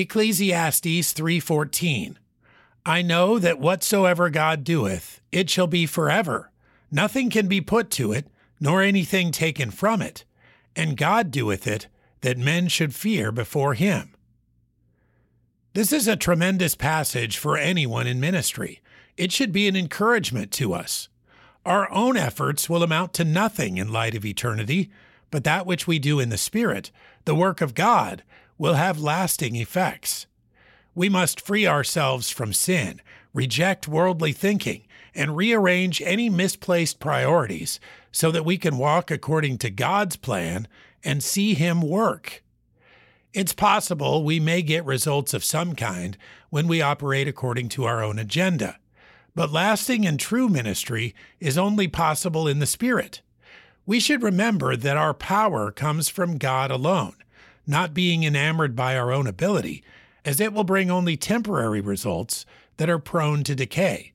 Ecclesiastes 3:14 I know that whatsoever God doeth it shall be forever. Nothing can be put to it nor anything taken from it. And God doeth it that men should fear before him. This is a tremendous passage for anyone in ministry. It should be an encouragement to us. Our own efforts will amount to nothing in light of eternity but that which we do in the spirit the work of God will have lasting effects. We must free ourselves from sin, reject worldly thinking, and rearrange any misplaced priorities so that we can walk according to God's plan and see Him work. It's possible we may get results of some kind when we operate according to our own agenda, but lasting and true ministry is only possible in the Spirit. We should remember that our power comes from God alone not being enamored by our own ability, as it will bring only temporary results that are prone to decay.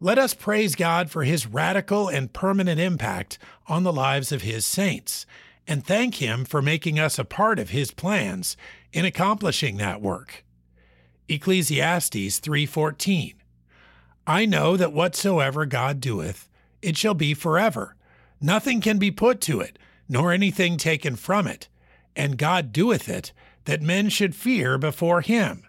Let us praise God for his radical and permanent impact on the lives of his saints, and thank him for making us a part of his plans in accomplishing that work. Ecclesiastes 3:14 I know that whatsoever God doeth it shall be forever nothing can be put to it nor anything taken from it and God doeth it, that men should fear before him.